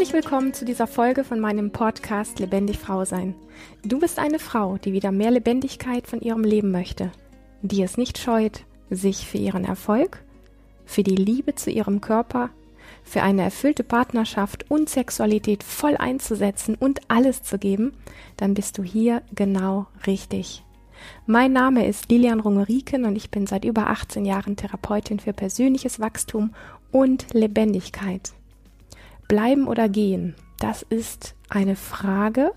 Herzlich willkommen zu dieser Folge von meinem Podcast Lebendig Frau sein. Du bist eine Frau, die wieder mehr Lebendigkeit von ihrem Leben möchte, die es nicht scheut, sich für ihren Erfolg, für die Liebe zu ihrem Körper, für eine erfüllte Partnerschaft und Sexualität voll einzusetzen und alles zu geben, dann bist du hier genau richtig. Mein Name ist Lilian Rungeriken und ich bin seit über 18 Jahren Therapeutin für persönliches Wachstum und Lebendigkeit. Bleiben oder gehen, das ist eine Frage,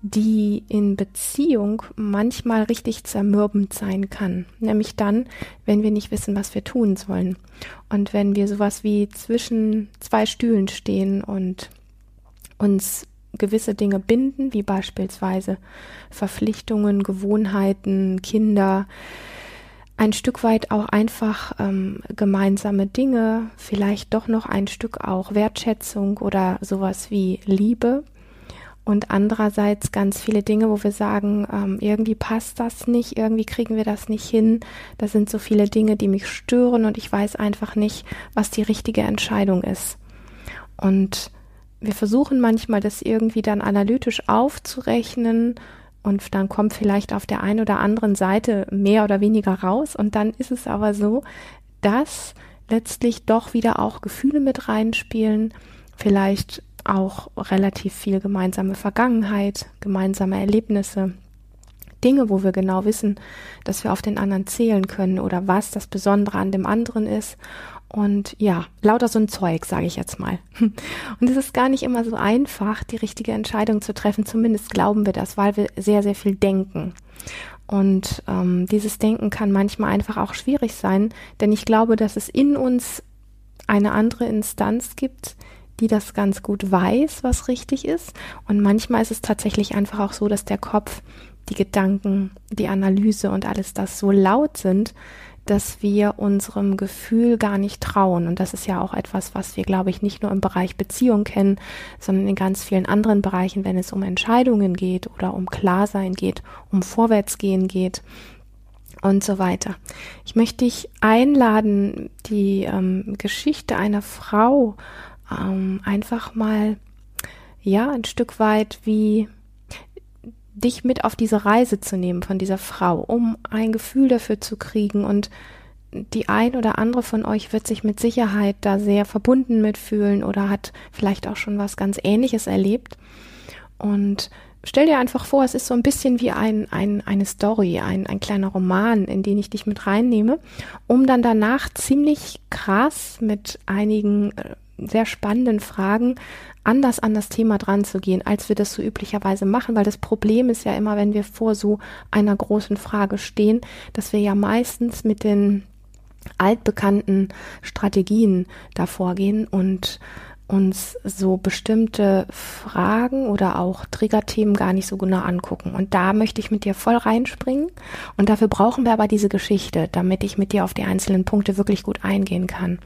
die in Beziehung manchmal richtig zermürbend sein kann. Nämlich dann, wenn wir nicht wissen, was wir tun sollen. Und wenn wir sowas wie zwischen zwei Stühlen stehen und uns gewisse Dinge binden, wie beispielsweise Verpflichtungen, Gewohnheiten, Kinder, ein Stück weit auch einfach ähm, gemeinsame Dinge, vielleicht doch noch ein Stück auch Wertschätzung oder sowas wie Liebe und andererseits ganz viele Dinge, wo wir sagen, ähm, irgendwie passt das nicht, irgendwie kriegen wir das nicht hin. Das sind so viele Dinge, die mich stören und ich weiß einfach nicht, was die richtige Entscheidung ist. Und wir versuchen manchmal, das irgendwie dann analytisch aufzurechnen und dann kommt vielleicht auf der einen oder anderen Seite mehr oder weniger raus. Und dann ist es aber so, dass letztlich doch wieder auch Gefühle mit reinspielen, vielleicht auch relativ viel gemeinsame Vergangenheit, gemeinsame Erlebnisse, Dinge, wo wir genau wissen, dass wir auf den anderen zählen können oder was das Besondere an dem anderen ist. Und ja, lauter so ein Zeug, sage ich jetzt mal. Und es ist gar nicht immer so einfach, die richtige Entscheidung zu treffen. Zumindest glauben wir das, weil wir sehr, sehr viel denken. Und ähm, dieses Denken kann manchmal einfach auch schwierig sein, denn ich glaube, dass es in uns eine andere Instanz gibt, die das ganz gut weiß, was richtig ist. Und manchmal ist es tatsächlich einfach auch so, dass der Kopf, die Gedanken, die Analyse und alles das so laut sind, dass wir unserem Gefühl gar nicht trauen. Und das ist ja auch etwas, was wir, glaube ich, nicht nur im Bereich Beziehung kennen, sondern in ganz vielen anderen Bereichen, wenn es um Entscheidungen geht oder um Klarsein geht, um Vorwärtsgehen geht und so weiter. Ich möchte dich einladen, die ähm, Geschichte einer Frau ähm, einfach mal, ja, ein Stück weit wie dich mit auf diese Reise zu nehmen von dieser Frau, um ein Gefühl dafür zu kriegen und die ein oder andere von euch wird sich mit Sicherheit da sehr verbunden mitfühlen oder hat vielleicht auch schon was ganz Ähnliches erlebt. Und stell dir einfach vor, es ist so ein bisschen wie ein, ein, eine Story, ein, ein kleiner Roman, in den ich dich mit reinnehme, um dann danach ziemlich krass mit einigen äh, sehr spannenden Fragen anders an das Thema dran zu gehen, als wir das so üblicherweise machen, weil das Problem ist ja immer, wenn wir vor so einer großen Frage stehen, dass wir ja meistens mit den altbekannten Strategien davor gehen und uns so bestimmte Fragen oder auch Triggerthemen gar nicht so genau angucken. Und da möchte ich mit dir voll reinspringen. Und dafür brauchen wir aber diese Geschichte, damit ich mit dir auf die einzelnen Punkte wirklich gut eingehen kann.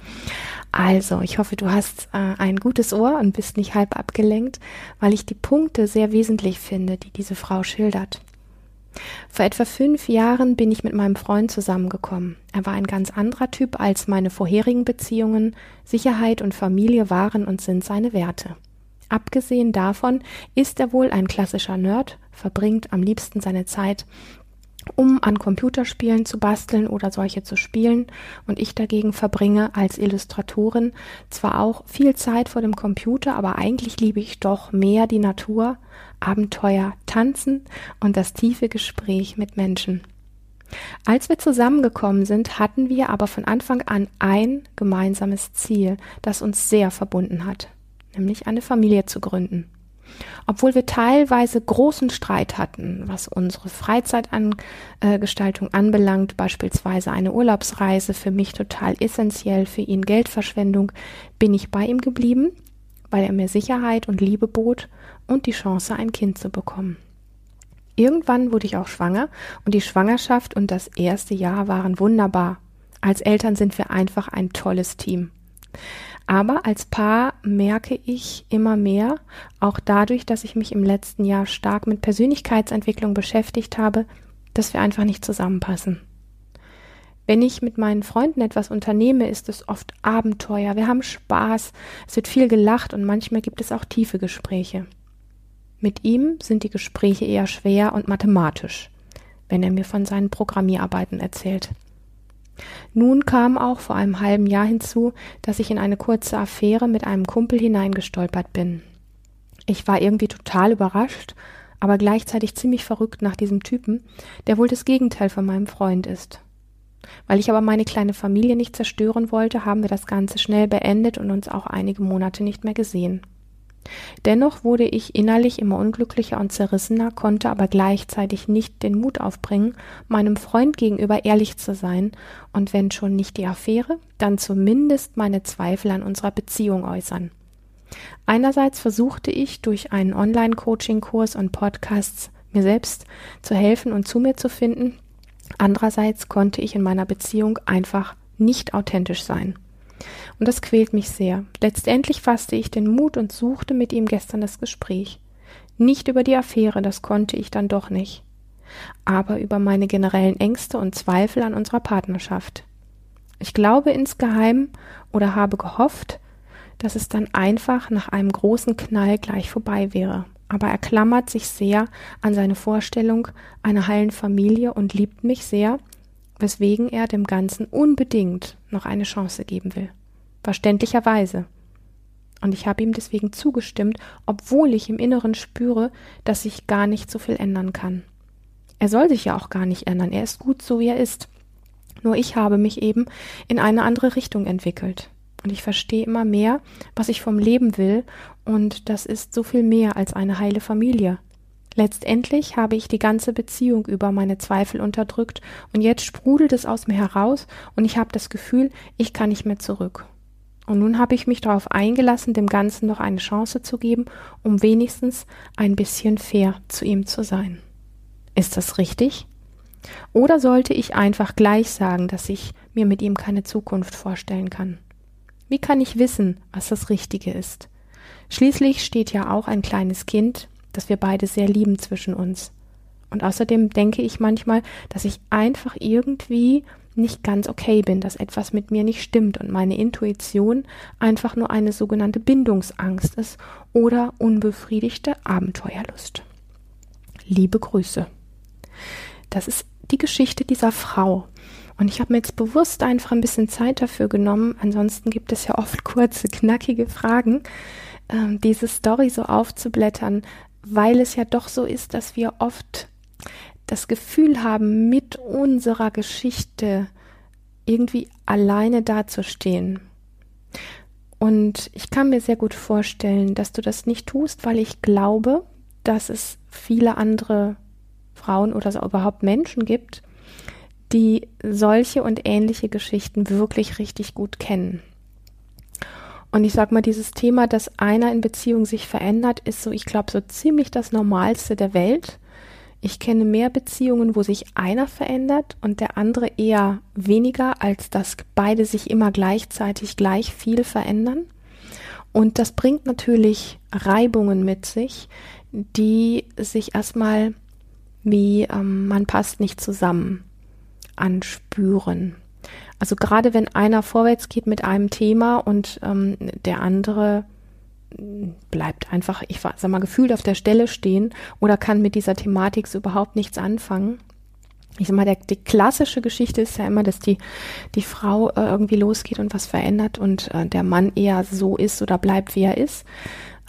Also, ich hoffe, du hast äh, ein gutes Ohr und bist nicht halb abgelenkt, weil ich die Punkte sehr wesentlich finde, die diese Frau schildert. Vor etwa fünf Jahren bin ich mit meinem Freund zusammengekommen. Er war ein ganz anderer Typ als meine vorherigen Beziehungen. Sicherheit und Familie waren und sind seine Werte. Abgesehen davon ist er wohl ein klassischer Nerd, verbringt am liebsten seine Zeit um an Computerspielen zu basteln oder solche zu spielen, und ich dagegen verbringe als Illustratorin zwar auch viel Zeit vor dem Computer, aber eigentlich liebe ich doch mehr die Natur, Abenteuer, Tanzen und das tiefe Gespräch mit Menschen. Als wir zusammengekommen sind, hatten wir aber von Anfang an ein gemeinsames Ziel, das uns sehr verbunden hat, nämlich eine Familie zu gründen. Obwohl wir teilweise großen Streit hatten, was unsere Freizeitgestaltung anbelangt, beispielsweise eine Urlaubsreise, für mich total essentiell, für ihn Geldverschwendung, bin ich bei ihm geblieben, weil er mir Sicherheit und Liebe bot und die Chance, ein Kind zu bekommen. Irgendwann wurde ich auch schwanger und die Schwangerschaft und das erste Jahr waren wunderbar. Als Eltern sind wir einfach ein tolles Team. Aber als Paar merke ich immer mehr, auch dadurch, dass ich mich im letzten Jahr stark mit Persönlichkeitsentwicklung beschäftigt habe, dass wir einfach nicht zusammenpassen. Wenn ich mit meinen Freunden etwas unternehme, ist es oft Abenteuer. Wir haben Spaß, es wird viel gelacht und manchmal gibt es auch tiefe Gespräche. Mit ihm sind die Gespräche eher schwer und mathematisch, wenn er mir von seinen Programmierarbeiten erzählt. Nun kam auch vor einem halben Jahr hinzu, dass ich in eine kurze Affäre mit einem Kumpel hineingestolpert bin. Ich war irgendwie total überrascht, aber gleichzeitig ziemlich verrückt nach diesem Typen, der wohl das Gegenteil von meinem Freund ist. Weil ich aber meine kleine Familie nicht zerstören wollte, haben wir das Ganze schnell beendet und uns auch einige Monate nicht mehr gesehen. Dennoch wurde ich innerlich immer unglücklicher und zerrissener, konnte aber gleichzeitig nicht den Mut aufbringen, meinem Freund gegenüber ehrlich zu sein und wenn schon nicht die Affäre, dann zumindest meine Zweifel an unserer Beziehung äußern. Einerseits versuchte ich durch einen Online-Coaching-Kurs und Podcasts mir selbst zu helfen und zu mir zu finden, Andererseits konnte ich in meiner Beziehung einfach nicht authentisch sein. Und das quält mich sehr. Letztendlich fasste ich den Mut und suchte mit ihm gestern das Gespräch. Nicht über die Affäre, das konnte ich dann doch nicht. Aber über meine generellen Ängste und Zweifel an unserer Partnerschaft. Ich glaube insgeheim oder habe gehofft, dass es dann einfach nach einem großen Knall gleich vorbei wäre aber er klammert sich sehr an seine Vorstellung einer heilen Familie und liebt mich sehr, weswegen er dem Ganzen unbedingt noch eine Chance geben will. Verständlicherweise. Und ich habe ihm deswegen zugestimmt, obwohl ich im Inneren spüre, dass sich gar nicht so viel ändern kann. Er soll sich ja auch gar nicht ändern, er ist gut so wie er ist. Nur ich habe mich eben in eine andere Richtung entwickelt. Und ich verstehe immer mehr, was ich vom Leben will, und das ist so viel mehr als eine heile Familie. Letztendlich habe ich die ganze Beziehung über meine Zweifel unterdrückt, und jetzt sprudelt es aus mir heraus, und ich habe das Gefühl, ich kann nicht mehr zurück. Und nun habe ich mich darauf eingelassen, dem Ganzen noch eine Chance zu geben, um wenigstens ein bisschen fair zu ihm zu sein. Ist das richtig? Oder sollte ich einfach gleich sagen, dass ich mir mit ihm keine Zukunft vorstellen kann? Wie kann ich wissen, was das Richtige ist? Schließlich steht ja auch ein kleines Kind, das wir beide sehr lieben zwischen uns. Und außerdem denke ich manchmal, dass ich einfach irgendwie nicht ganz okay bin, dass etwas mit mir nicht stimmt und meine Intuition einfach nur eine sogenannte Bindungsangst ist oder unbefriedigte Abenteuerlust. Liebe Grüße. Das ist die Geschichte dieser Frau. Und ich habe mir jetzt bewusst einfach ein bisschen Zeit dafür genommen. Ansonsten gibt es ja oft kurze, knackige Fragen, ähm, diese Story so aufzublättern, weil es ja doch so ist, dass wir oft das Gefühl haben, mit unserer Geschichte irgendwie alleine dazustehen. Und ich kann mir sehr gut vorstellen, dass du das nicht tust, weil ich glaube, dass es viele andere Frauen oder überhaupt Menschen gibt, die solche und ähnliche Geschichten wirklich richtig gut kennen. Und ich sag mal, dieses Thema, dass einer in Beziehung sich verändert, ist so, ich glaube, so ziemlich das Normalste der Welt. Ich kenne mehr Beziehungen, wo sich einer verändert und der andere eher weniger, als dass beide sich immer gleichzeitig gleich viel verändern. Und das bringt natürlich Reibungen mit sich, die sich erstmal wie ähm, man passt nicht zusammen anspüren. Also gerade wenn einer vorwärts geht mit einem Thema und ähm, der andere bleibt einfach, ich sag mal, gefühlt auf der Stelle stehen oder kann mit dieser Thematik so überhaupt nichts anfangen. Ich sag mal, der, die klassische Geschichte ist ja immer, dass die, die Frau äh, irgendwie losgeht und was verändert und äh, der Mann eher so ist oder bleibt, wie er ist.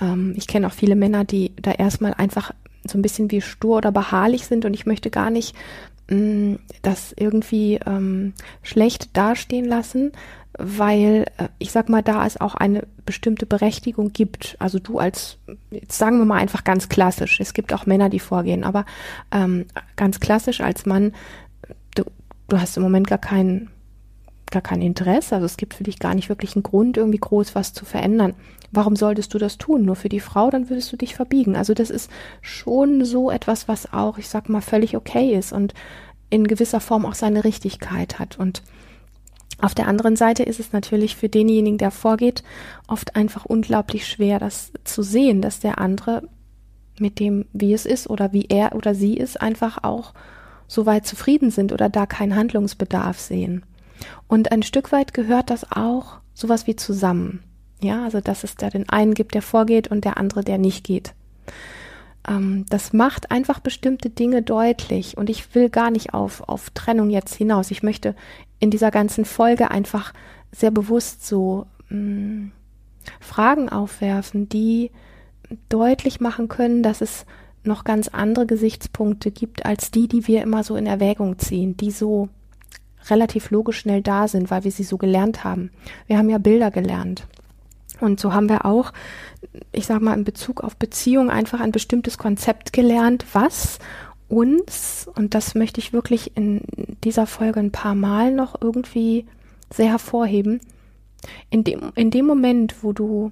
Ähm, ich kenne auch viele Männer, die da erstmal einfach so ein bisschen wie stur oder beharrlich sind und ich möchte gar nicht mh, das irgendwie ähm, schlecht dastehen lassen, weil äh, ich sag mal, da es auch eine bestimmte Berechtigung gibt. Also du als, jetzt sagen wir mal einfach ganz klassisch, es gibt auch Männer, die vorgehen, aber ähm, ganz klassisch als Mann, du, du hast im Moment gar keinen gar kein Interesse, also es gibt für dich gar nicht wirklich einen Grund, irgendwie groß was zu verändern. Warum solltest du das tun? Nur für die Frau, dann würdest du dich verbiegen. Also das ist schon so etwas, was auch, ich sag mal, völlig okay ist und in gewisser Form auch seine Richtigkeit hat. Und auf der anderen Seite ist es natürlich für denjenigen, der vorgeht, oft einfach unglaublich schwer, das zu sehen, dass der andere mit dem, wie es ist oder wie er oder sie ist, einfach auch so weit zufrieden sind oder da keinen Handlungsbedarf sehen. Und ein Stück weit gehört das auch sowas wie zusammen. Ja, also dass es da den einen gibt, der vorgeht und der andere, der nicht geht. Ähm, das macht einfach bestimmte Dinge deutlich und ich will gar nicht auf, auf Trennung jetzt hinaus. Ich möchte in dieser ganzen Folge einfach sehr bewusst so mh, mm, Fragen aufwerfen, die deutlich machen können, dass es noch ganz andere Gesichtspunkte gibt als die, die wir immer so in Erwägung ziehen, die so relativ logisch schnell da sind, weil wir sie so gelernt haben. Wir haben ja Bilder gelernt. Und so haben wir auch, ich sag mal, in Bezug auf Beziehung einfach ein bestimmtes Konzept gelernt, was uns, und das möchte ich wirklich in dieser Folge ein paar Mal noch irgendwie sehr hervorheben, in dem, in dem Moment, wo du,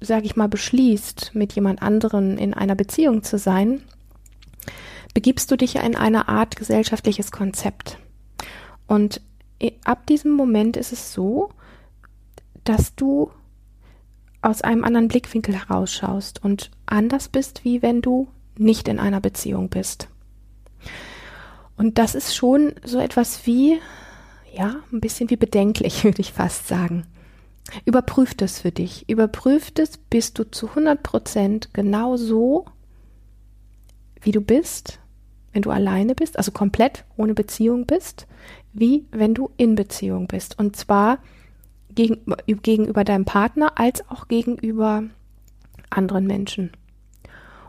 sag ich mal, beschließt, mit jemand anderen in einer Beziehung zu sein, begibst du dich in eine Art gesellschaftliches Konzept. Und ab diesem Moment ist es so, dass du aus einem anderen Blickwinkel herausschaust und anders bist, wie wenn du nicht in einer Beziehung bist. Und das ist schon so etwas wie, ja, ein bisschen wie bedenklich, würde ich fast sagen. Überprüf das für dich. Überprüf das, bist du zu 100 Prozent genau so, wie du bist, wenn du alleine bist, also komplett ohne Beziehung bist, wie wenn du in Beziehung bist. Und zwar gegenüber, gegenüber deinem Partner als auch gegenüber anderen Menschen.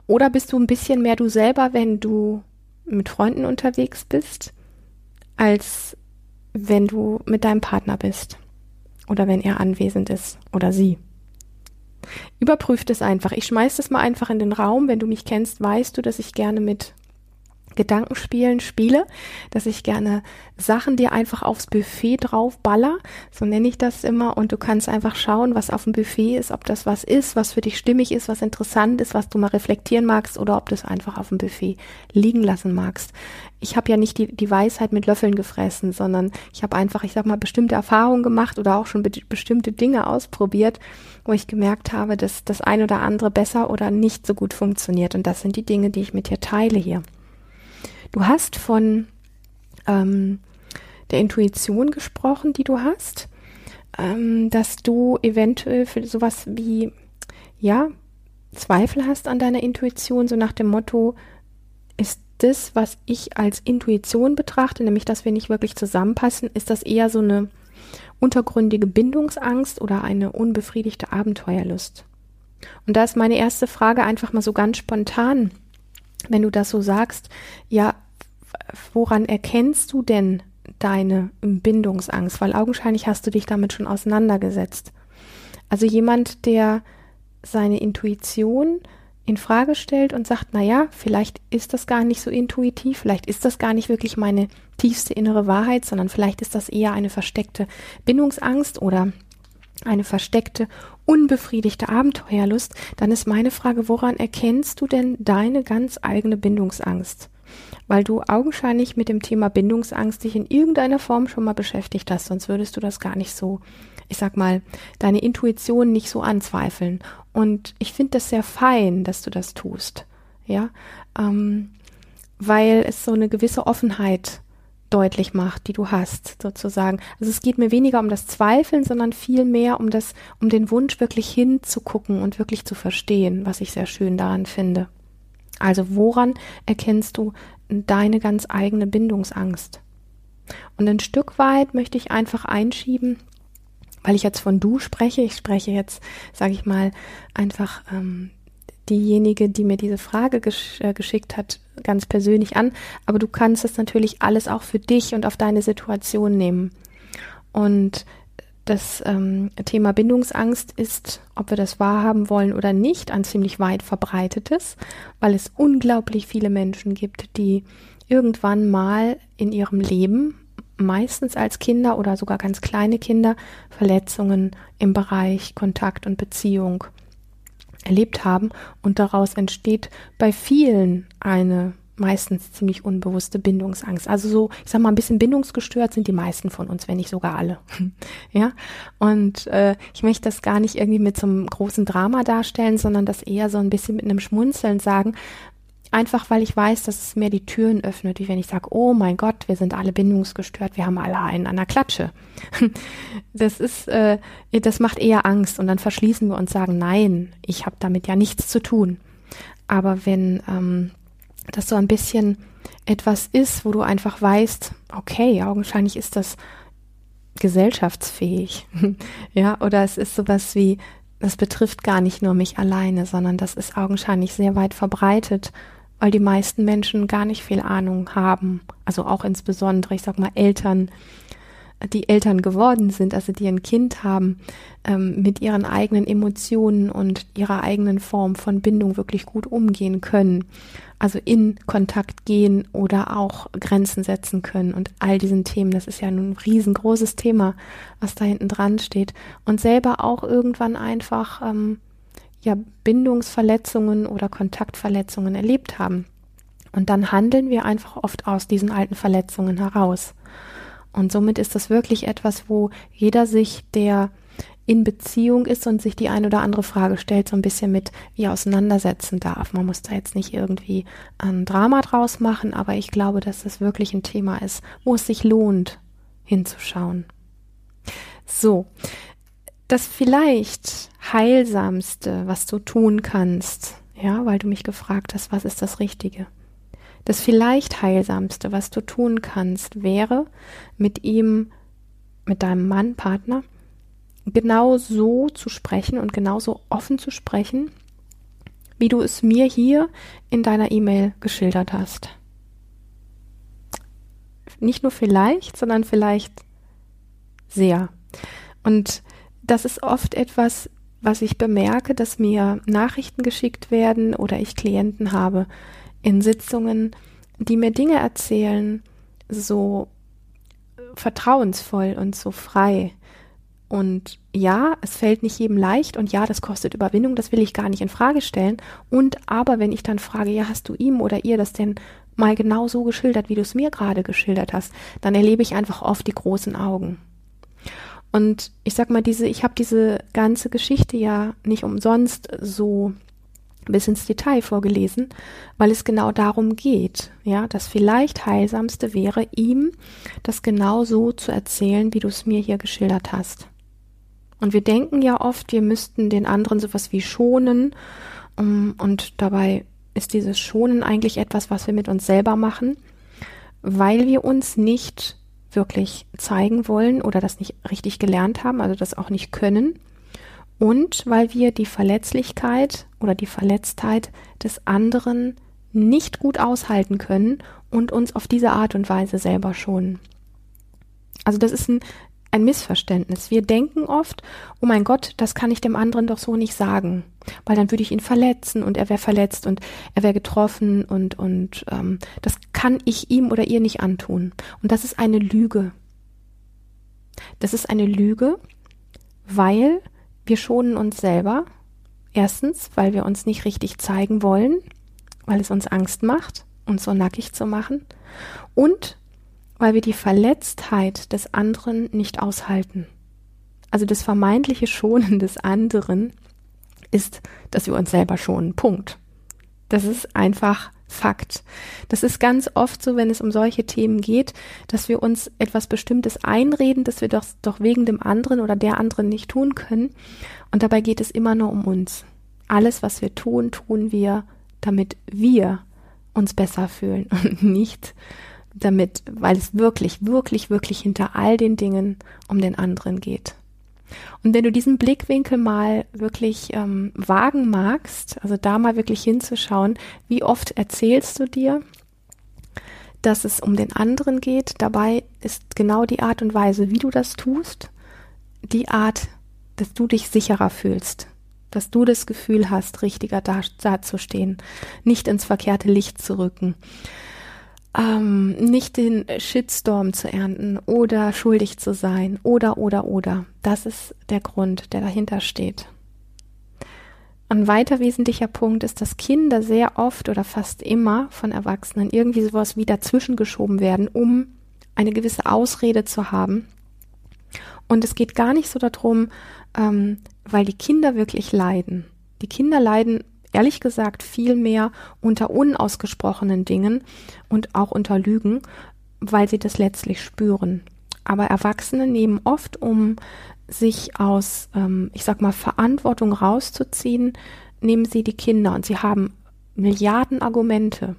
Oder bist du ein bisschen mehr du selber, wenn du mit Freunden unterwegs bist, als wenn du mit deinem Partner bist oder wenn er anwesend ist oder sie. Überprüft es einfach. Ich schmeiß das mal einfach in den Raum. Wenn du mich kennst, weißt du, dass ich gerne mit Gedankenspielen spiele, dass ich gerne Sachen dir einfach aufs Buffet drauf baller, so nenne ich das immer, und du kannst einfach schauen, was auf dem Buffet ist, ob das was ist, was für dich stimmig ist, was interessant ist, was du mal reflektieren magst, oder ob du es einfach auf dem Buffet liegen lassen magst. Ich habe ja nicht die, die Weisheit mit Löffeln gefressen, sondern ich habe einfach, ich sag mal, bestimmte Erfahrungen gemacht oder auch schon be bestimmte Dinge ausprobiert, wo ich gemerkt habe, dass das ein oder andere besser oder nicht so gut funktioniert. Und das sind die Dinge, die ich mit dir teile hier. Du hast von ähm, der Intuition gesprochen, die du hast, ähm, dass du eventuell für sowas wie, ja, Zweifel hast an deiner Intuition, so nach dem Motto, ist das, was ich als Intuition betrachte, nämlich dass wir nicht wirklich zusammenpassen, ist das eher so eine untergründige Bindungsangst oder eine unbefriedigte Abenteuerlust? Und da ist meine erste Frage einfach mal so ganz spontan, wenn du das so sagst, ja, woran erkennst du denn deine Bindungsangst? Weil augenscheinlich hast du dich damit schon auseinandergesetzt. Also jemand, der seine Intuition in Frage stellt und sagt, na ja, vielleicht ist das gar nicht so intuitiv, vielleicht ist das gar nicht wirklich meine tiefste innere Wahrheit, sondern vielleicht ist das eher eine versteckte Bindungsangst oder eine versteckte, unbefriedigte Abenteuerlust, dann ist meine Frage, woran erkennst du denn deine ganz eigene Bindungsangst? Weil du augenscheinlich mit dem Thema Bindungsangst dich in irgendeiner Form schon mal beschäftigt hast, sonst würdest du das gar nicht so, ich sag mal, deine Intuition nicht so anzweifeln. Und ich finde das sehr fein, dass du das tust, ja, ähm, weil es so eine gewisse Offenheit deutlich macht, die du hast, sozusagen. Also es geht mir weniger um das Zweifeln, sondern viel mehr um das, um den Wunsch wirklich hinzugucken und wirklich zu verstehen, was ich sehr schön daran finde. Also woran erkennst du deine ganz eigene Bindungsangst? Und ein Stück weit möchte ich einfach einschieben, weil ich jetzt von du spreche. Ich spreche jetzt, sage ich mal, einfach ähm, diejenige, die mir diese Frage gesch äh, geschickt hat, ganz persönlich an. Aber du kannst es natürlich alles auch für dich und auf deine Situation nehmen. Und das ähm, Thema Bindungsangst ist, ob wir das wahrhaben wollen oder nicht, ein ziemlich weit verbreitetes, weil es unglaublich viele Menschen gibt, die irgendwann mal in ihrem Leben, meistens als Kinder oder sogar ganz kleine Kinder, Verletzungen im Bereich Kontakt und Beziehung erlebt haben. Und daraus entsteht bei vielen eine meistens ziemlich unbewusste Bindungsangst. Also so, ich sag mal, ein bisschen bindungsgestört sind die meisten von uns, wenn nicht sogar alle. ja. Und äh, ich möchte das gar nicht irgendwie mit so einem großen Drama darstellen, sondern das eher so ein bisschen mit einem Schmunzeln sagen. Einfach weil ich weiß, dass es mir die Türen öffnet, wie wenn ich sage, oh mein Gott, wir sind alle bindungsgestört, wir haben alle einen an der Klatsche. Das ist, äh, das macht eher Angst und dann verschließen wir uns sagen, nein, ich habe damit ja nichts zu tun. Aber wenn ähm, das so ein bisschen etwas ist, wo du einfach weißt, okay, augenscheinlich ist das gesellschaftsfähig, ja, oder es ist sowas wie, das betrifft gar nicht nur mich alleine, sondern das ist augenscheinlich sehr weit verbreitet, weil die meisten Menschen gar nicht viel Ahnung haben, also auch insbesondere, ich sag mal, Eltern, die Eltern geworden sind, also die ein Kind haben, ähm, mit ihren eigenen Emotionen und ihrer eigenen Form von Bindung wirklich gut umgehen können. Also in Kontakt gehen oder auch Grenzen setzen können und all diesen Themen. Das ist ja ein riesengroßes Thema, was da hinten dran steht. Und selber auch irgendwann einfach ähm, ja Bindungsverletzungen oder Kontaktverletzungen erlebt haben. Und dann handeln wir einfach oft aus diesen alten Verletzungen heraus. Und somit ist das wirklich etwas, wo jeder sich, der in Beziehung ist und sich die ein oder andere Frage stellt, so ein bisschen mit wie auseinandersetzen darf. Man muss da jetzt nicht irgendwie ein Drama draus machen, aber ich glaube, dass das wirklich ein Thema ist, wo es sich lohnt, hinzuschauen. So. Das vielleicht heilsamste, was du tun kannst, ja, weil du mich gefragt hast, was ist das Richtige? Das vielleicht heilsamste, was du tun kannst, wäre mit ihm, mit deinem Mann, Partner, genau so zu sprechen und genauso offen zu sprechen, wie du es mir hier in deiner E-Mail geschildert hast. Nicht nur vielleicht, sondern vielleicht sehr. Und das ist oft etwas, was ich bemerke, dass mir Nachrichten geschickt werden oder ich Klienten habe, in Sitzungen, die mir Dinge erzählen, so vertrauensvoll und so frei. Und ja, es fällt nicht jedem leicht und ja, das kostet Überwindung, das will ich gar nicht in Frage stellen. Und aber wenn ich dann frage, ja, hast du ihm oder ihr das denn mal genau so geschildert, wie du es mir gerade geschildert hast, dann erlebe ich einfach oft die großen Augen. Und ich sag mal, diese, ich habe diese ganze Geschichte ja nicht umsonst so bis ins Detail vorgelesen, weil es genau darum geht, ja, das vielleicht heilsamste wäre, ihm das genau so zu erzählen, wie du es mir hier geschildert hast. Und wir denken ja oft, wir müssten den anderen sowas wie schonen, um, und dabei ist dieses Schonen eigentlich etwas, was wir mit uns selber machen, weil wir uns nicht wirklich zeigen wollen oder das nicht richtig gelernt haben, also das auch nicht können und weil wir die Verletzlichkeit oder die Verletztheit des anderen nicht gut aushalten können und uns auf diese Art und Weise selber schonen. Also das ist ein, ein Missverständnis. Wir denken oft, oh mein Gott, das kann ich dem anderen doch so nicht sagen, weil dann würde ich ihn verletzen und er wäre verletzt und er wäre getroffen und, und ähm, das kann ich ihm oder ihr nicht antun. Und das ist eine Lüge. Das ist eine Lüge, weil wir schonen uns selber. Erstens, weil wir uns nicht richtig zeigen wollen, weil es uns Angst macht, uns so nackig zu machen. Und weil wir die Verletztheit des anderen nicht aushalten. Also das vermeintliche Schonen des anderen ist, dass wir uns selber schonen. Punkt. Das ist einfach Fakt. Das ist ganz oft so, wenn es um solche Themen geht, dass wir uns etwas Bestimmtes einreden, dass wir doch, doch wegen dem anderen oder der anderen nicht tun können. Und dabei geht es immer nur um uns. Alles, was wir tun, tun wir, damit wir uns besser fühlen und nicht damit, weil es wirklich, wirklich, wirklich hinter all den Dingen um den anderen geht. Und wenn du diesen Blickwinkel mal wirklich ähm, wagen magst, also da mal wirklich hinzuschauen, wie oft erzählst du dir, dass es um den anderen geht, dabei ist genau die Art und Weise, wie du das tust, die Art, dass du dich sicherer fühlst, dass du das Gefühl hast, richtiger dazustehen, nicht ins verkehrte Licht zu rücken, ähm, nicht den Shitstorm zu ernten oder schuldig zu sein oder oder oder. Das ist der Grund, der dahinter steht. Ein weiter wesentlicher Punkt ist, dass Kinder sehr oft oder fast immer von Erwachsenen irgendwie sowas wie dazwischen geschoben werden, um eine gewisse Ausrede zu haben. Und es geht gar nicht so darum, ähm, weil die Kinder wirklich leiden. Die Kinder leiden ehrlich gesagt viel mehr unter unausgesprochenen Dingen und auch unter Lügen, weil sie das letztlich spüren. Aber Erwachsene nehmen oft, um sich aus, ähm, ich sag mal, Verantwortung rauszuziehen, nehmen sie die Kinder und sie haben Milliarden Argumente.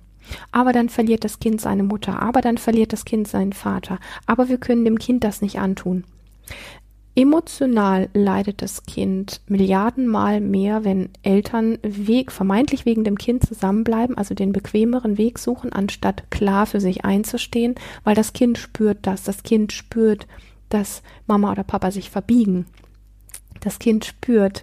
Aber dann verliert das Kind seine Mutter, aber dann verliert das Kind seinen Vater. Aber wir können dem Kind das nicht antun. Emotional leidet das Kind Milliardenmal mehr, wenn Eltern Weg, vermeintlich wegen dem Kind zusammenbleiben, also den bequemeren Weg suchen, anstatt klar für sich einzustehen, weil das Kind spürt das. Das Kind spürt, dass Mama oder Papa sich verbiegen. Das Kind spürt,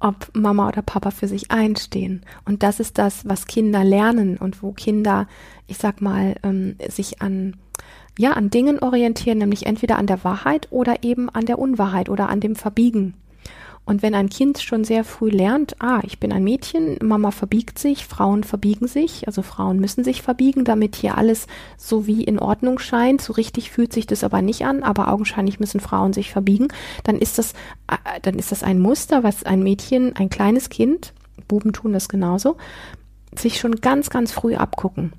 ob Mama oder Papa für sich einstehen. Und das ist das, was Kinder lernen und wo Kinder, ich sag mal, ähm, sich an ja, an Dingen orientieren, nämlich entweder an der Wahrheit oder eben an der Unwahrheit oder an dem Verbiegen. Und wenn ein Kind schon sehr früh lernt, ah, ich bin ein Mädchen, Mama verbiegt sich, Frauen verbiegen sich, also Frauen müssen sich verbiegen, damit hier alles so wie in Ordnung scheint. So richtig fühlt sich das aber nicht an, aber augenscheinlich müssen Frauen sich verbiegen. Dann ist das, äh, dann ist das ein Muster, was ein Mädchen, ein kleines Kind, Buben tun das genauso, sich schon ganz, ganz früh abgucken.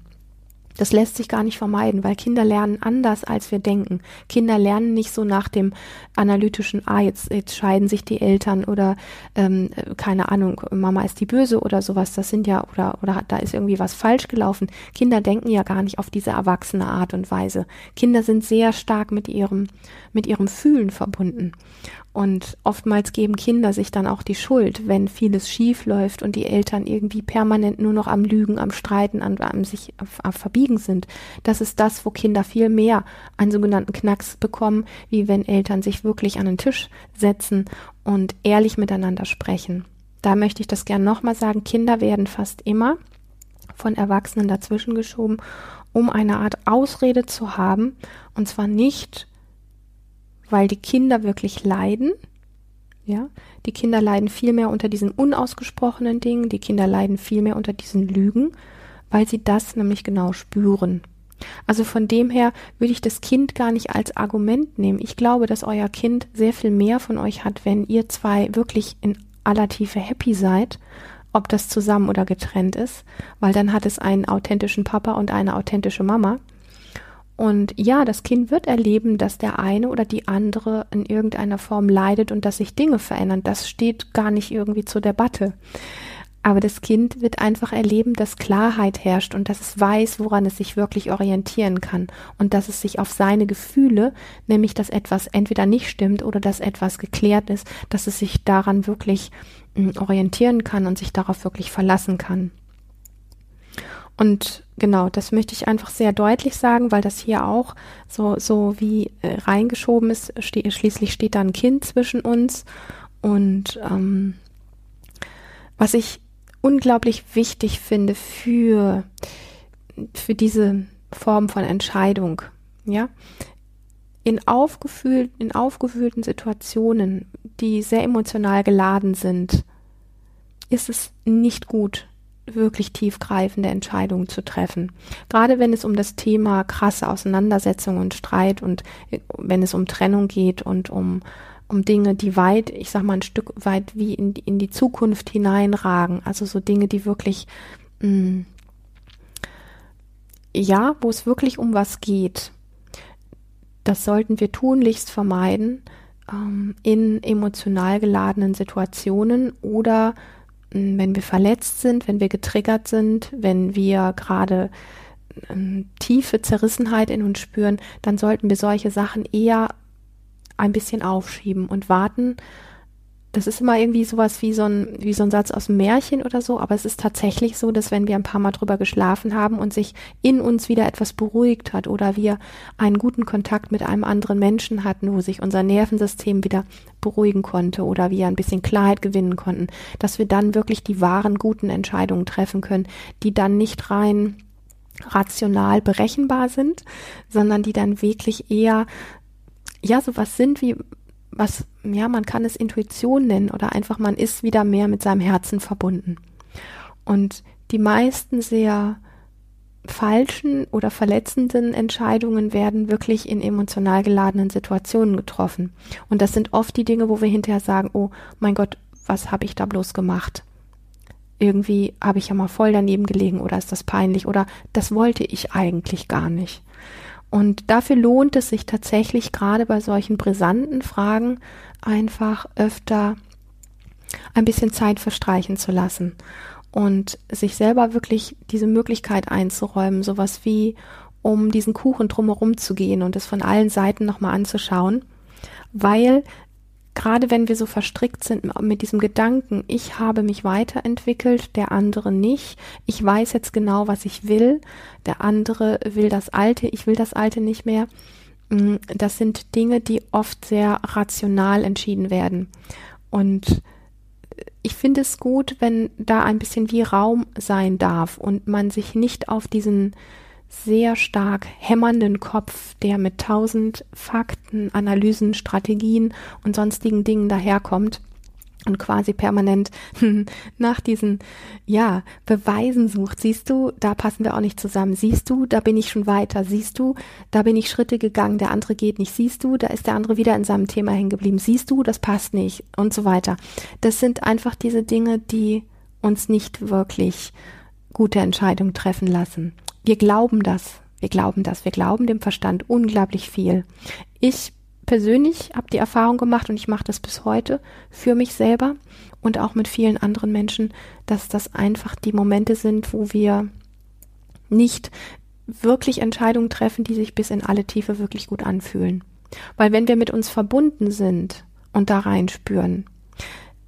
Das lässt sich gar nicht vermeiden, weil Kinder lernen anders, als wir denken. Kinder lernen nicht so nach dem analytischen, ah, jetzt, jetzt scheiden sich die Eltern oder ähm, keine Ahnung, Mama ist die Böse oder sowas. Das sind ja, oder, oder da ist irgendwie was falsch gelaufen. Kinder denken ja gar nicht auf diese erwachsene Art und Weise. Kinder sind sehr stark mit ihrem, mit ihrem Fühlen verbunden. Und oftmals geben Kinder sich dann auch die Schuld, wenn vieles schief läuft und die Eltern irgendwie permanent nur noch am Lügen, am Streiten, am, am sich am Verbiegen sind. Das ist das, wo Kinder viel mehr einen sogenannten Knacks bekommen, wie wenn Eltern sich wirklich an den Tisch setzen und ehrlich miteinander sprechen. Da möchte ich das gern nochmal sagen. Kinder werden fast immer von Erwachsenen dazwischen geschoben, um eine Art Ausrede zu haben. Und zwar nicht, weil die Kinder wirklich leiden. Ja, die Kinder leiden viel mehr unter diesen unausgesprochenen Dingen, die Kinder leiden viel mehr unter diesen Lügen, weil sie das nämlich genau spüren. Also von dem her würde ich das Kind gar nicht als Argument nehmen. Ich glaube, dass euer Kind sehr viel mehr von euch hat, wenn ihr zwei wirklich in aller Tiefe happy seid, ob das zusammen oder getrennt ist, weil dann hat es einen authentischen Papa und eine authentische Mama. Und ja, das Kind wird erleben, dass der eine oder die andere in irgendeiner Form leidet und dass sich Dinge verändern. Das steht gar nicht irgendwie zur Debatte. Aber das Kind wird einfach erleben, dass Klarheit herrscht und dass es weiß, woran es sich wirklich orientieren kann und dass es sich auf seine Gefühle, nämlich dass etwas entweder nicht stimmt oder dass etwas geklärt ist, dass es sich daran wirklich hm, orientieren kann und sich darauf wirklich verlassen kann. Und genau, das möchte ich einfach sehr deutlich sagen, weil das hier auch so, so wie äh, reingeschoben ist. Ste schließlich steht da ein Kind zwischen uns. Und ähm, was ich unglaublich wichtig finde für, für diese Form von Entscheidung, ja, in, aufgefühl in aufgewühlten Situationen, die sehr emotional geladen sind, ist es nicht gut, wirklich tiefgreifende Entscheidungen zu treffen. Gerade wenn es um das Thema krasse Auseinandersetzung und Streit und äh, wenn es um Trennung geht und um, um Dinge, die weit, ich sag mal ein Stück weit wie in, in die Zukunft hineinragen. Also so Dinge, die wirklich, mh, mm, ja, wo es wirklich um was geht. Das sollten wir tunlichst vermeiden ähm, in emotional geladenen Situationen oder wenn wir verletzt sind, wenn wir getriggert sind, wenn wir gerade ähm, tiefe Zerrissenheit in uns spüren, dann sollten wir solche Sachen eher ein bisschen aufschieben und warten, das ist immer irgendwie sowas wie so ein, wie so ein Satz aus dem Märchen oder so, aber es ist tatsächlich so, dass wenn wir ein paar Mal drüber geschlafen haben und sich in uns wieder etwas beruhigt hat oder wir einen guten Kontakt mit einem anderen Menschen hatten, wo sich unser Nervensystem wieder beruhigen konnte oder wir ein bisschen Klarheit gewinnen konnten, dass wir dann wirklich die wahren guten Entscheidungen treffen können, die dann nicht rein rational berechenbar sind, sondern die dann wirklich eher ja sowas sind wie was, ja, man kann es Intuition nennen oder einfach man ist wieder mehr mit seinem Herzen verbunden. Und die meisten sehr falschen oder verletzenden Entscheidungen werden wirklich in emotional geladenen Situationen getroffen. Und das sind oft die Dinge, wo wir hinterher sagen, oh mein Gott, was habe ich da bloß gemacht? irgendwie habe ich ja mal voll daneben gelegen oder ist das peinlich oder das wollte ich eigentlich gar nicht. Und dafür lohnt es sich tatsächlich gerade bei solchen brisanten Fragen einfach öfter ein bisschen Zeit verstreichen zu lassen und sich selber wirklich diese Möglichkeit einzuräumen, sowas wie um diesen Kuchen drumherum zu gehen und es von allen Seiten nochmal anzuschauen, weil gerade wenn wir so verstrickt sind mit diesem Gedanken, ich habe mich weiterentwickelt, der andere nicht, ich weiß jetzt genau, was ich will, der andere will das Alte, ich will das Alte nicht mehr, mm, das sind Dinge, die oft sehr rational entschieden werden. Und ich finde es gut, wenn da ein bisschen wie Raum sein darf und man sich nicht auf diesen sehr stark hämmernden Kopf, der mit tausend Fakten, Analysen, Strategien und sonstigen Dingen daherkommt und quasi permanent nach diesen, ja, Beweisen sucht. Siehst du, da passen wir auch nicht zusammen. Siehst du, da bin ich schon weiter. Siehst du, da bin ich Schritte gegangen, der andere geht nicht. Siehst du, da ist der andere wieder in seinem Thema hängen geblieben. Siehst du, das passt nicht und so weiter. Das sind einfach diese Dinge, die uns nicht wirklich gute Entscheidungen treffen lassen. Wir glauben das. Wir glauben das. Wir glauben dem Verstand unglaublich viel. Ich persönlich habe die Erfahrung gemacht und ich mache das bis heute für mich selber und auch mit vielen anderen Menschen, dass das einfach die Momente sind, wo wir nicht wirklich Entscheidungen treffen, die sich bis in alle Tiefe wirklich gut anfühlen. Weil wenn wir mit uns verbunden sind und da reinspüren,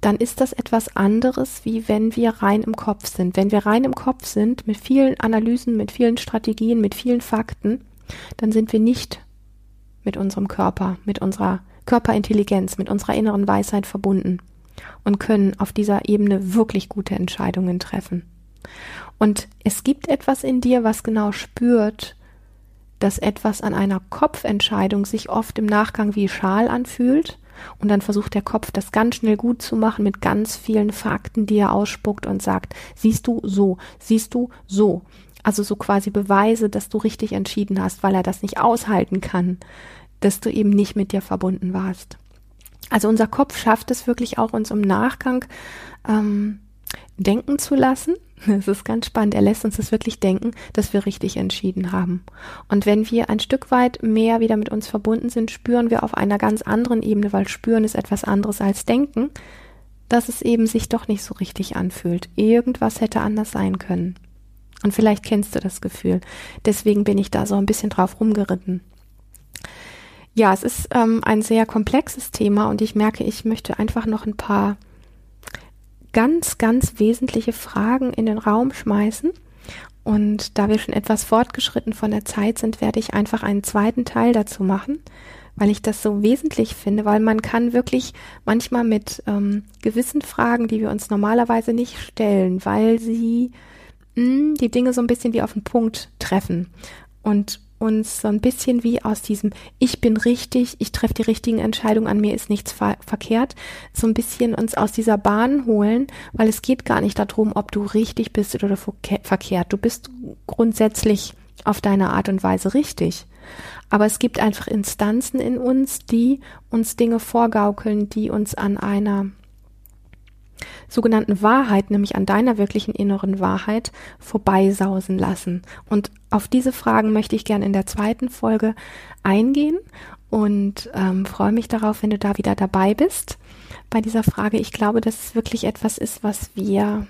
dann ist das etwas anderes, wie wenn wir rein im Kopf sind. Wenn wir rein im Kopf sind, mit vielen Analysen, mit vielen Strategien, mit vielen Fakten, dann sind wir nicht mit unserem Körper, mit unserer Körperintelligenz, mit unserer inneren Weisheit verbunden und können auf dieser Ebene wirklich gute Entscheidungen treffen. Und es gibt etwas in dir, was genau spürt, dass etwas an einer Kopfentscheidung sich oft im Nachgang wie Schal anfühlt und dann versucht der Kopf das ganz schnell gut zu machen mit ganz vielen Fakten, die er ausspuckt und sagt, siehst du so, siehst du so. Also so quasi Beweise, dass du richtig entschieden hast, weil er das nicht aushalten kann, dass du eben nicht mit dir verbunden warst. Also unser Kopf schafft es wirklich auch, uns im Nachgang ähm, denken zu lassen. Es ist ganz spannend. Er lässt uns das wirklich denken, dass wir richtig entschieden haben. Und wenn wir ein Stück weit mehr wieder mit uns verbunden sind, spüren wir auf einer ganz anderen Ebene, weil spüren ist etwas anderes als denken, dass es eben sich doch nicht so richtig anfühlt. Irgendwas hätte anders sein können. Und vielleicht kennst du das Gefühl. Deswegen bin ich da so ein bisschen drauf rumgeritten. Ja, es ist ähm, ein sehr komplexes Thema und ich merke, ich möchte einfach noch ein paar ganz, ganz wesentliche Fragen in den Raum schmeißen. Und da wir schon etwas fortgeschritten von der Zeit sind, werde ich einfach einen zweiten Teil dazu machen, weil ich das so wesentlich finde, weil man kann wirklich manchmal mit ähm, gewissen Fragen, die wir uns normalerweise nicht stellen, weil sie mh, hm, die Dinge so ein bisschen wie auf den Punkt treffen. Und uns so ein bisschen wie aus diesem Ich bin richtig, ich treffe die richtigen Entscheidungen, an mir ist nichts ver verkehrt, so ein bisschen uns aus dieser Bahn holen, weil es geht gar nicht darum, ob du richtig bist oder verkehrt. Du bist grundsätzlich auf deine Art und Weise richtig. Aber es gibt einfach Instanzen in uns, die uns Dinge vorgaukeln, die uns an einer sogenannten Wahrheit, nämlich an deiner wirklichen inneren Wahrheit, vorbeisausen lassen. Und auf diese Fragen möchte ich gerne in der zweiten Folge eingehen und ähm, freue mich darauf, wenn du da wieder dabei bist bei dieser Frage. Ich glaube, dass es wirklich etwas ist, was wir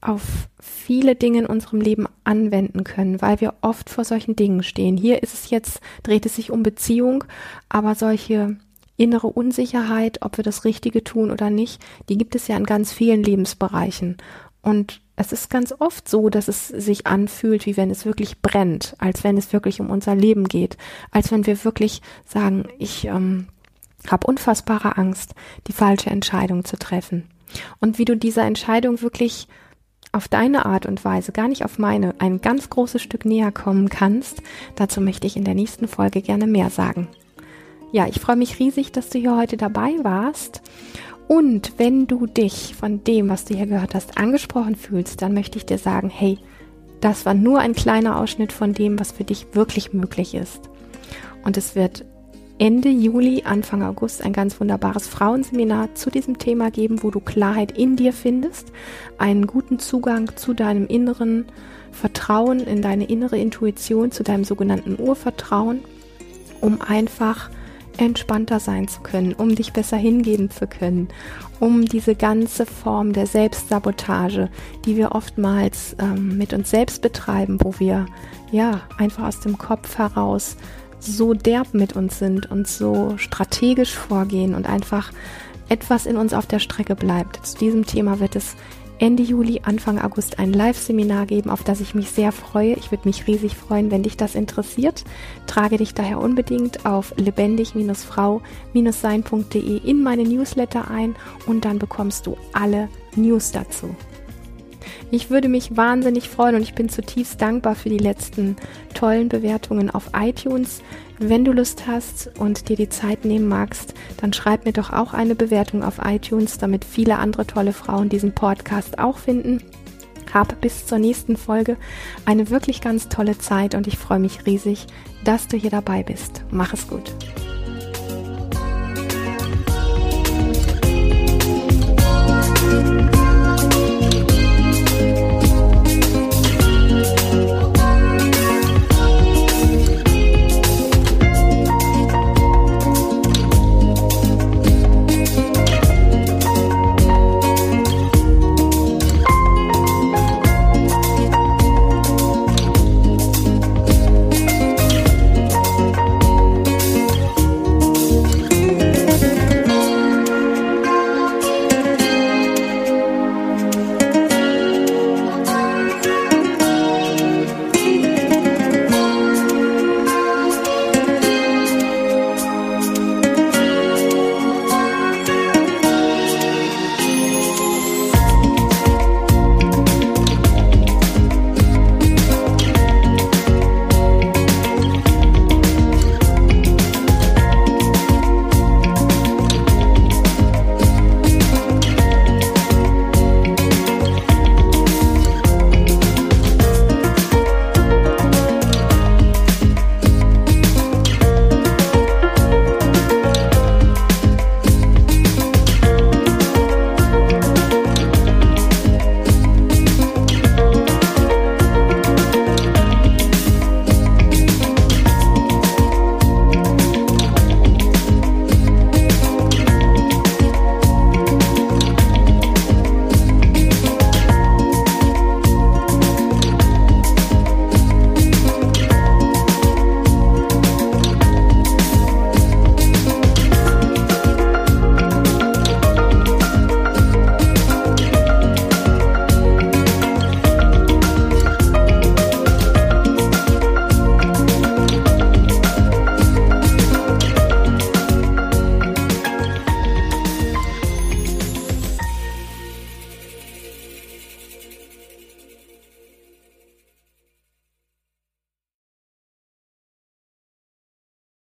auf viele Dinge in unserem Leben anwenden können, weil wir oft vor solchen Dingen stehen. Hier ist es jetzt, dreht es sich um Beziehung, aber solche innere Unsicherheit, ob wir das Richtige tun oder nicht, die gibt es ja in ganz vielen Lebensbereichen. Und es ist ganz oft so, dass es sich anfühlt, wie wenn es wirklich brennt, als wenn es wirklich um unser Leben geht, als wenn wir wirklich sagen, ich ähm, habe unfassbare Angst, die falsche Entscheidung zu treffen. Und wie du dieser Entscheidung wirklich auf deine Art und Weise, gar nicht auf meine, ein ganz großes Stück näher kommen kannst, dazu möchte ich in der nächsten Folge gerne mehr sagen. Ja, ich freue mich riesig, dass du hier heute dabei warst. Und wenn du dich von dem, was du hier gehört hast, angesprochen fühlst, dann möchte ich dir sagen, hey, das war nur ein kleiner Ausschnitt von dem, was für dich wirklich möglich ist. Und es wird Ende Juli, Anfang August ein ganz wunderbares Frauenseminar zu diesem Thema geben, wo du Klarheit in dir findest, einen guten Zugang zu deinem inneren Vertrauen, in deine innere Intuition, zu deinem sogenannten Urvertrauen, um einfach entspannter sein zu können, um dich besser hingeben zu können, um diese ganze Form der Selbstsabotage, die wir oftmals ähm, mit uns selbst betreiben, wo wir ja einfach aus dem Kopf heraus so derb mit uns sind und so strategisch vorgehen und einfach etwas in uns auf der Strecke bleibt. Zu diesem Thema wird es Ende Juli, Anfang August ein Live-Seminar geben, auf das ich mich sehr freue. Ich würde mich riesig freuen, wenn dich das interessiert. Trage dich daher unbedingt auf lebendig-frau-sein.de in meine Newsletter ein und dann bekommst du alle News dazu. Ich würde mich wahnsinnig freuen und ich bin zutiefst dankbar für die letzten tollen Bewertungen auf iTunes. Wenn du Lust hast und dir die Zeit nehmen magst, dann schreib mir doch auch eine Bewertung auf iTunes, damit viele andere tolle Frauen diesen Podcast auch finden. Hab bis zur nächsten Folge eine wirklich ganz tolle Zeit und ich freue mich riesig, dass du hier dabei bist. Mach es gut.